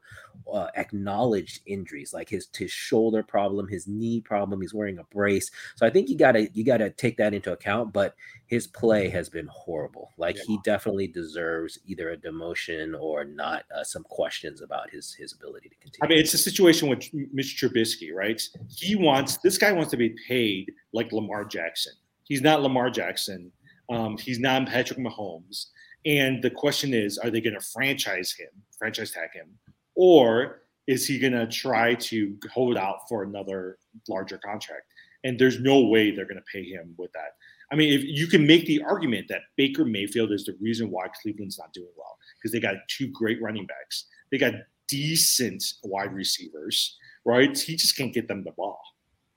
uh, acknowledged injuries, like his his shoulder problem, his knee problem. He's wearing a brace, so I think you gotta you gotta take that into account. But his play has been horrible. Like yeah. he definitely deserves either a demotion or not uh, some questions about his his ability to continue. I mean, it's a situation with Mitch Trubisky, right? He wants this guy wants to be paid like Lamar Jackson. He's not Lamar Jackson. Um, he's not Patrick Mahomes. And the question is, are they going to franchise him, franchise tag him, or is he going to try to hold out for another larger contract? And there's no way they're going to pay him with that. I mean, if you can make the argument that Baker Mayfield is the reason why Cleveland's not doing well because they got two great running backs, they got decent wide receivers, right? He just can't get them the ball.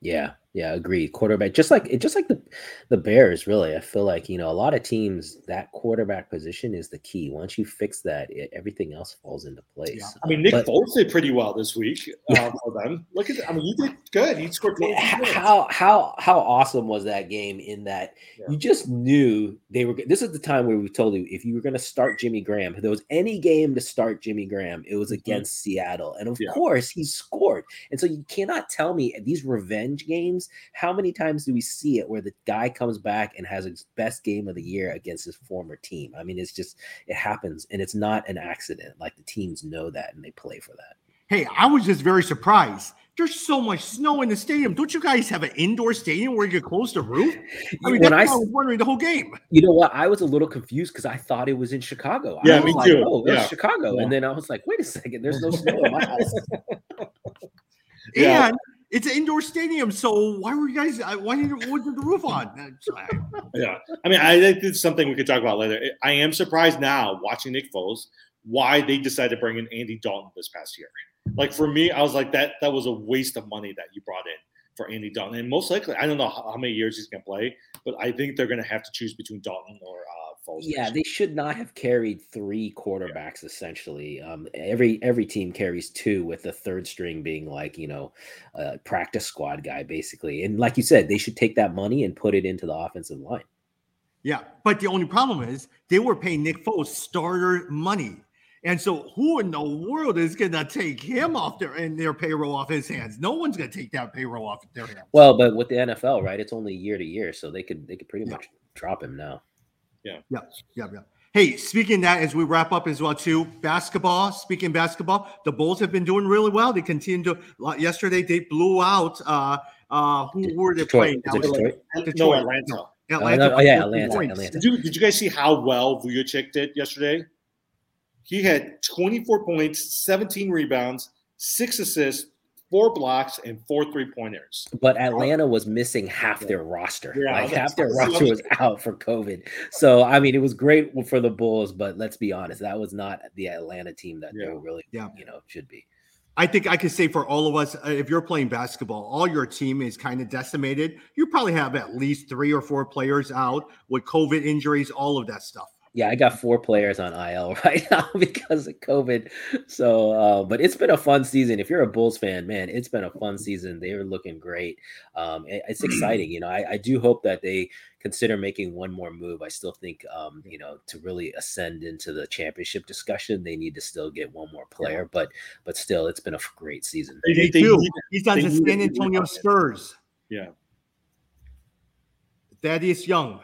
Yeah, yeah, agreed. Quarterback, just like it, just like the the Bears, really. I feel like you know a lot of teams that quarterback position is the key. Once you fix that, it, everything else falls into place. Yeah. I mean, Nick but, Foles did pretty well this week uh, for them. Look at, I mean, he did good. He scored. How how how awesome was that game? In that yeah. you just knew they were. This is the time where we told you if you were going to start Jimmy Graham, if there was any game to start Jimmy Graham, it was mm-hmm. against mm-hmm. Seattle, and of yeah. course he scored. And so you cannot tell me these revenge games how many times do we see it where the guy comes back and has his best game of the year against his former team? I mean, it's just it happens, and it's not an accident. Like the teams know that and they play for that. Hey, I was just very surprised. There's so much snow in the stadium. Don't you guys have an indoor stadium where you can close the roof? I mean, when I, I was wondering the whole game. You know what? I was a little confused because I thought it was in Chicago. Yeah, me like, too. Oh, yeah. Chicago. Yeah. And then I was like, wait a second, there's no snow in my house. yeah. It's an indoor stadium, so why were you guys? Uh, why didn't you the roof on? yeah, I mean, I think it's something we could talk about later. I am surprised now watching Nick Foles why they decided to bring in Andy Dalton this past year. Like for me, I was like that. That was a waste of money that you brought in for Andy Dalton, and most likely, I don't know how, how many years he's going to play, but I think they're going to have to choose between Dalton or uh, Foles. Yeah, they should not have carried three quarterbacks yeah. essentially. Um, every every team carries two, with the third string being like you know, a practice squad guy basically. And like you said, they should take that money and put it into the offensive line. Yeah, but the only problem is they were paying Nick Foles starter money. And so, who in the world is going to take him off their and their payroll off his hands? No one's going to take that payroll off their hands. Well, but with the NFL, right? It's only year to year, so they could they could pretty yeah. much drop him now. Yeah. Yeah. Yeah. Yeah. Hey, speaking of that as we wrap up as well too, basketball. Speaking basketball, the Bulls have been doing really well. They continue to. Yesterday they blew out. Uh, uh, who were they Detroit. playing? Detroit? Detroit. No, Atlanta. Atlanta. Oh, yeah, Atlanta. Atlanta. Did you, did you guys see how well Vucevic did yesterday? He had 24 points, 17 rebounds, six assists, four blocks and four three pointers. But Atlanta was missing half their roster. Yeah, like half their roster was out for COVID. So I mean, it was great for the Bulls, but let's be honest, that was not the Atlanta team that yeah. they really, yeah. you know, should be. I think I can say for all of us, uh, if you're playing basketball, all your team is kind of decimated. You probably have at least three or four players out with COVID injuries, all of that stuff. Yeah, I got four players on IL right now because of COVID. So, uh, but it's been a fun season. If you're a Bulls fan, man, it's been a fun season. They are looking great. Um, it's exciting. You know, I, I, do hope that they consider making one more move. I still think, um, you know, to really ascend into the championship discussion, they need to still get one more player. Yeah. But, but still, it's been a great season. They, they, they, He's on the San Antonio Spurs. Yeah. Thaddeus Young.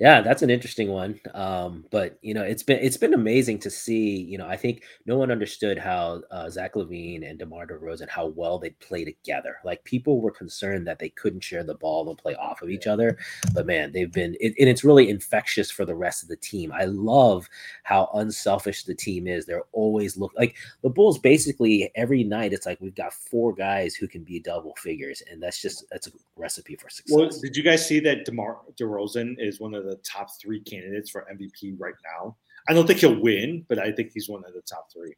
Yeah, that's an interesting one. Um, but you know, it's been it's been amazing to see. You know, I think no one understood how uh, Zach LaVine and DeMar DeRozan how well they play together. Like people were concerned that they couldn't share the ball and play off of each other, but man, they've been it, and it's really infectious for the rest of the team. I love how unselfish the team is. They're always look like the Bulls. Basically, every night it's like we've got four guys who can be double figures, and that's just that's a recipe for success. Well, did you guys see that DeMar DeRozan is one of the top three candidates for MVP right now. I don't think he'll win, but I think he's one of the top three.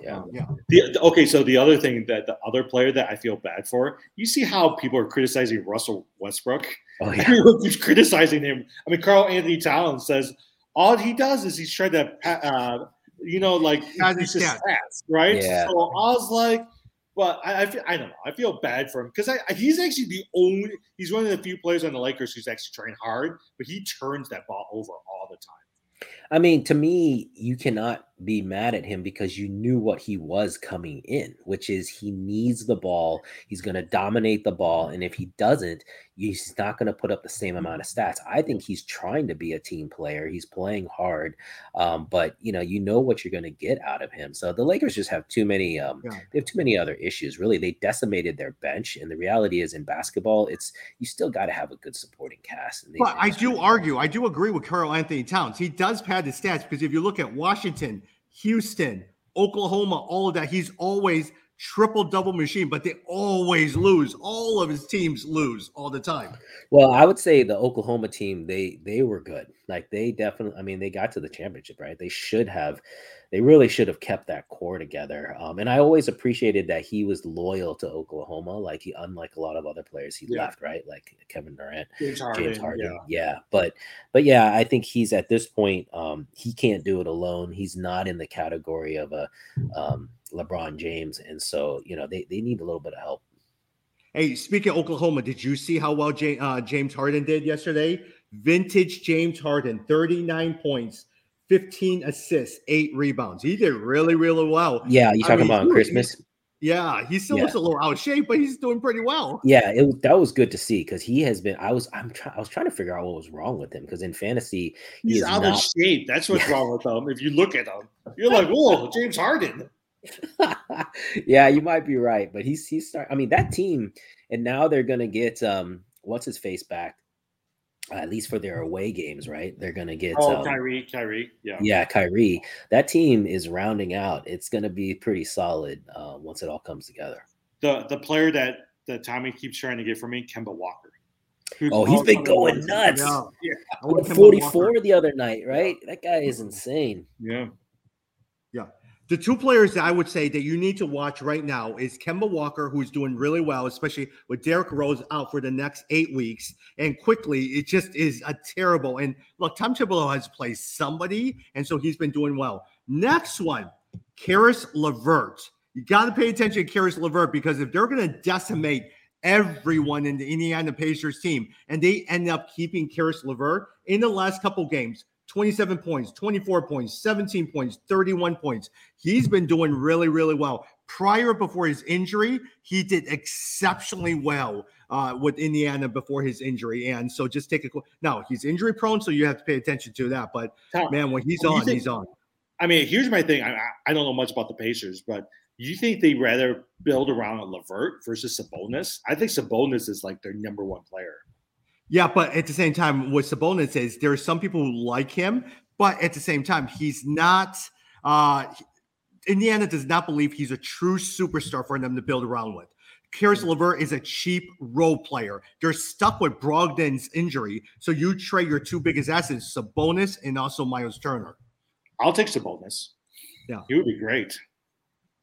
Yeah. Um, yeah. The, okay, so the other thing that the other player that I feel bad for, you see how people are criticizing Russell Westbrook. Oh, yeah. Everyone keeps criticizing him. I mean, Karl-Anthony Towns says all he does is he's trying to, uh, you know, like Has he's just stats. stats, right? Yeah. So I was like, but I, I feel I don't know. I feel bad for him because he's actually the only he's one of the few players on the Lakers who's actually trying hard, but he turns that ball over all the time. I mean, to me, you cannot be mad at him because you knew what he was coming in, which is he needs the ball. He's going to dominate the ball. And if he doesn't, he's not going to put up the same amount of stats. I think he's trying to be a team player. He's playing hard. Um, but, you know, you know what you're going to get out of him. So the Lakers just have too many, um, Yeah. they have too many other issues. Really, they decimated their bench. And the reality is in basketball, it's, you still got to have a good supporting cast. And But I do argue, I do agree with Karl-Anthony Towns. He does pad the stats because if you look at Washington, Houston, Oklahoma, all of that, he's always triple double machine, but they always lose. All of his teams lose all the time. Well, I would say the Oklahoma team they they were good. Like they definitely. I mean, they got to the championship, right? They should have. They really should have kept that core together. Um, and I always appreciated that he was loyal to Oklahoma. Like he, unlike a lot of other players, he Yeah. left, right? Like Kevin Durant, James Harden. James Harden. yeah. Yeah. But but yeah, I think he's at this point. Um, he can't do it alone. He's not in the category of a um, LeBron James, and so you know they they need a little bit of help. Hey, speaking of Oklahoma, did you see how well Ja- uh, James Harden did yesterday? Vintage James Harden, 39 points, 15 assists, eight rebounds. He did really, really well. Yeah, you I talking mean, about he- Christmas? Yeah, he still Yeah. looks a little out of shape, but he's doing pretty well. Yeah, it that was good to see because he has been. I was I'm trying. I was trying to figure out what was wrong with him because in fantasy he He's is out not. of shape. That's what's wrong with him. If you look at him, you're like, whoa, James Harden. yeah, you might be right, but he's he's start. I mean that team, and now they're gonna get um what's his face back, uh, at least for their away games, right? They're gonna get Oh, um, Kyrie, Kyrie. Yeah. yeah Kyrie. That team is rounding out. It's gonna be pretty solid uh, once it all comes together. The the player that that Tommy keeps trying to get for me, Kemba Walker. Oh, he's been going nuts. Yeah. Want 44 the other night, right? That guy is insane. Yeah. Yeah. The two players that I would say that you need to watch right now is Kemba Walker, who's doing really well, especially with Derrick Rose out for the next eight weeks. And quickly, it just is a terrible. And look, Tom Thibodeau has played somebody, and so he's been doing well. Next one, Caris LeVert. You got to pay attention to Caris LeVert because if they're going to decimate everyone in the Indiana Pacers team and they end up keeping Caris LeVert in the last couple games, 27 points, 24 points, 17 points, 31 points. He's been doing really, really well. Prior before his injury, he did exceptionally well uh, with Indiana before his injury. And so just take a now he's injury prone, so you have to pay attention to that. But Tom, man, when he's What do you on, think- he's on. I mean, here's my thing. I, I- don't know much about the Pacers, but you think they rather build around a LeVert versus Sabonis? I think Sabonis is like their number one player. Yeah, but at the same time, what Sabonis is, there are some people who like him, but at the same time, he's not. Uh, Indiana does not believe he's a true superstar for them to build around with. Caris LeVert is a cheap role player. They're stuck with Brogdon's injury, so you trade your two biggest assets, Sabonis and also Miles Turner. I'll take Sabonis. Yeah. he would be great.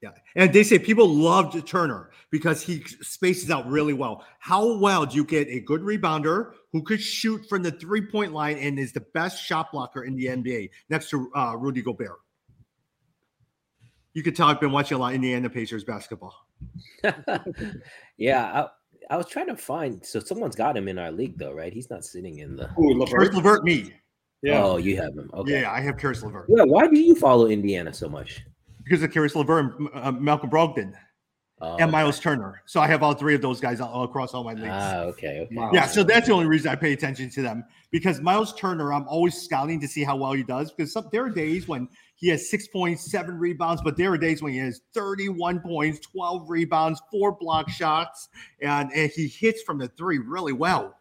Yeah. And they say people loved Turner because he spaces out really well. How well do you get a good rebounder who could shoot from the three point line and is the best shot blocker in the NBA next to uh, Rudy Gobert? You could tell I've been watching a lot of Indiana Pacers basketball. yeah, I, I was trying to find. So someone's got him in our league, though, right? He's not sitting in the. Ooh, LeVert. LeVert, me. Yeah. Oh, you have him. Okay. Yeah, I have Caris LeVert Yeah. Why do you follow Indiana so much? Because of Caris LeVert and uh, Malcolm Brogdon Oh, and Miles Turner. So I have all three of those guys all, all across all my leagues. Ah, okay. Okay. Wow. Yeah, so that's the only reason I pay attention to them because Miles Turner, I'm always scouting to see how well he does because some, there are days when he has six points, seven rebounds, but there are days when he has 31 points, 12 rebounds, four block shots, and, and he hits from the three really well.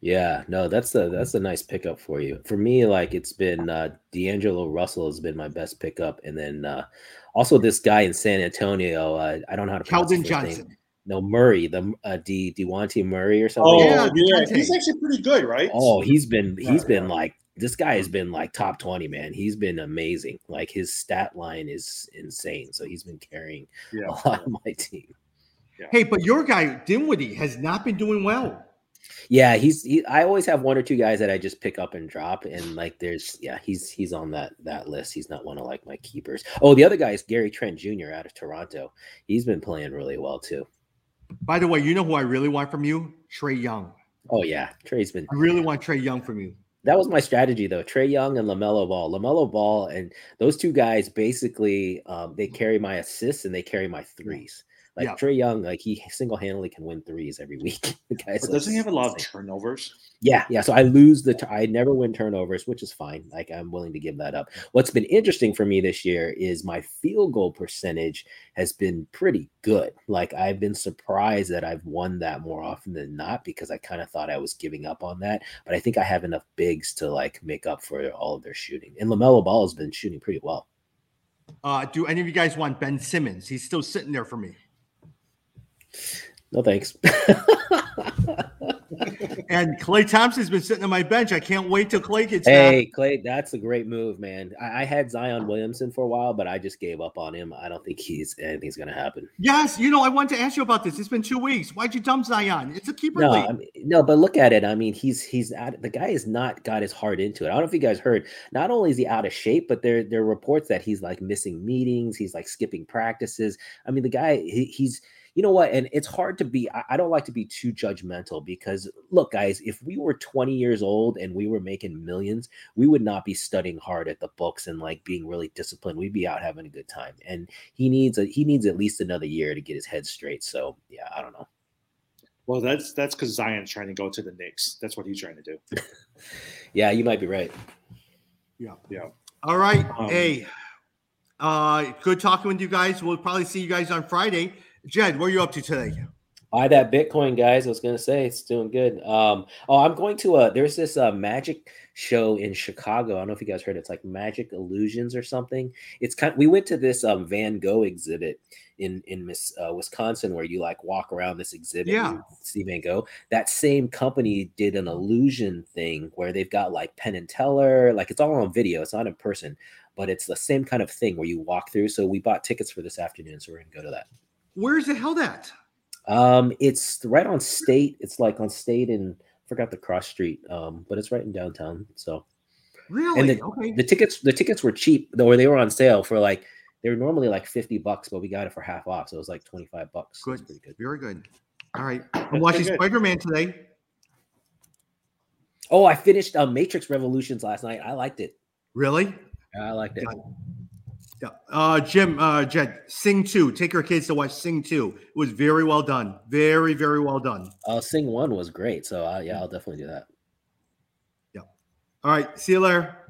Yeah, no, that's a that's a nice pickup for you. For me, like it's been uh D'Angelo Russell has been my best pickup, and then uh also this guy in San Antonio. Uh, I don't know how to pronounce Keldon his first name. Johnson. No, Murray, the uh, D Dewanti Murray or something. Oh, Yeah, yeah, he's actually pretty good, right? Oh, he's been he's been like this guy has been like top 20 man he's been amazing like his stat line is insane so he's been carrying yeah. a lot of my team yeah. hey but your guy dinwiddie has not been doing well yeah he's he, i always have one or two guys that i just pick up and drop and like there's yeah he's he's on that that list. He's not one of like my keepers. Oh the other guy is gary trent jr out of toronto. He's been playing really well too. By the way you know who i really want from you? Trae young. Oh yeah. Trae's been i really want Trae young from you. That was my strategy though. Trae Young and LaMelo Ball. LaMelo Ball and those two guys basically um, they carry my assists and they carry my threes. Like yeah. Trae Young, like he single handedly can win threes every week. the guy's but doesn't he have a lot of turnovers? Yeah, yeah. So I lose the. T- I never win turnovers, which is fine. Like I'm willing to give that up. What's been interesting for me this year is my field goal percentage has been pretty good. Like I've been surprised that I've won that more often than not because I kind of thought I was giving up on that. But I think I have enough bigs to like make up for all of their shooting. And LaMelo Ball has been shooting pretty well. Uh, do any of you guys want Ben Simmons? He's still sitting there for me. No thanks. and Klay Thompson's been sitting on my bench. I can't wait till Klay gets. Hey, Klay, that's a great move, man. I, I, had Zion Williamson for a while, but I just gave up on him. I don't think he's anything's going to happen. Yes, you know, I wanted to ask you about this. It's been two weeks. Why'd you dump Zion? It's a keeper. No, I mean, no, but look at it. I mean, he's he's out, the guy has not got his heart into it. I don't know if you guys heard. Not only is he out of shape, but there there are reports that he's like missing meetings. He's like skipping practices. I mean, the guy he, he's you know what? And it's hard to be, I, don't like to be too judgmental because look, guys, if we were 20 years old and we were making millions, we would not be studying hard at the books and like being really disciplined. We'd be out having a good time. And he needs a, he needs at least another year to get his head straight. So yeah, I don't know. Well, that's that's because Zion's trying to go to the Knicks. That's what he's trying to do. yeah, you might be right. Yeah, yeah. All right. Um, hey, uh, good talking with you guys. We'll probably see you guys on Friday. Jed, what are you up to today? Buy that Bitcoin, guys. I was gonna say it's doing good. Um, oh, I'm going to a there's this uh, magic show in Chicago. I don't know if you guys heard. It. It's like Magic Illusions or something. It's kind. We went to this um, Van Gogh exhibit in in Miss uh, Wisconsin where you like walk around this exhibit. Yeah, see Van Gogh. That same company did an illusion thing where they've got like Penn and Teller. Like it's all on video. It's not in person, but it's the same kind of thing where you walk through. So we bought tickets for this afternoon, so we're gonna go to that. Where is it held at? Um, it's right on State. It's like on State and forgot the cross street. Um, but it's right in downtown. So really, and the, okay. The tickets, the tickets were cheap, though. They were on sale for like they were normally like fifty bucks, but we got it for half off, so it was like twenty five bucks. Good, pretty good, very good. All right, I'm watching Spider Man today. Oh, I finished uh, Matrix Revolutions last night. I liked it. Really? I liked it. Yeah. Uh, Jim, uh, Jed, Sing 2. Take your kids to watch Sing 2. It was very well done. Very, very well done. Uh, Sing 1 was great. So, uh, yeah, I'll definitely do that. Yeah. All right. See you later.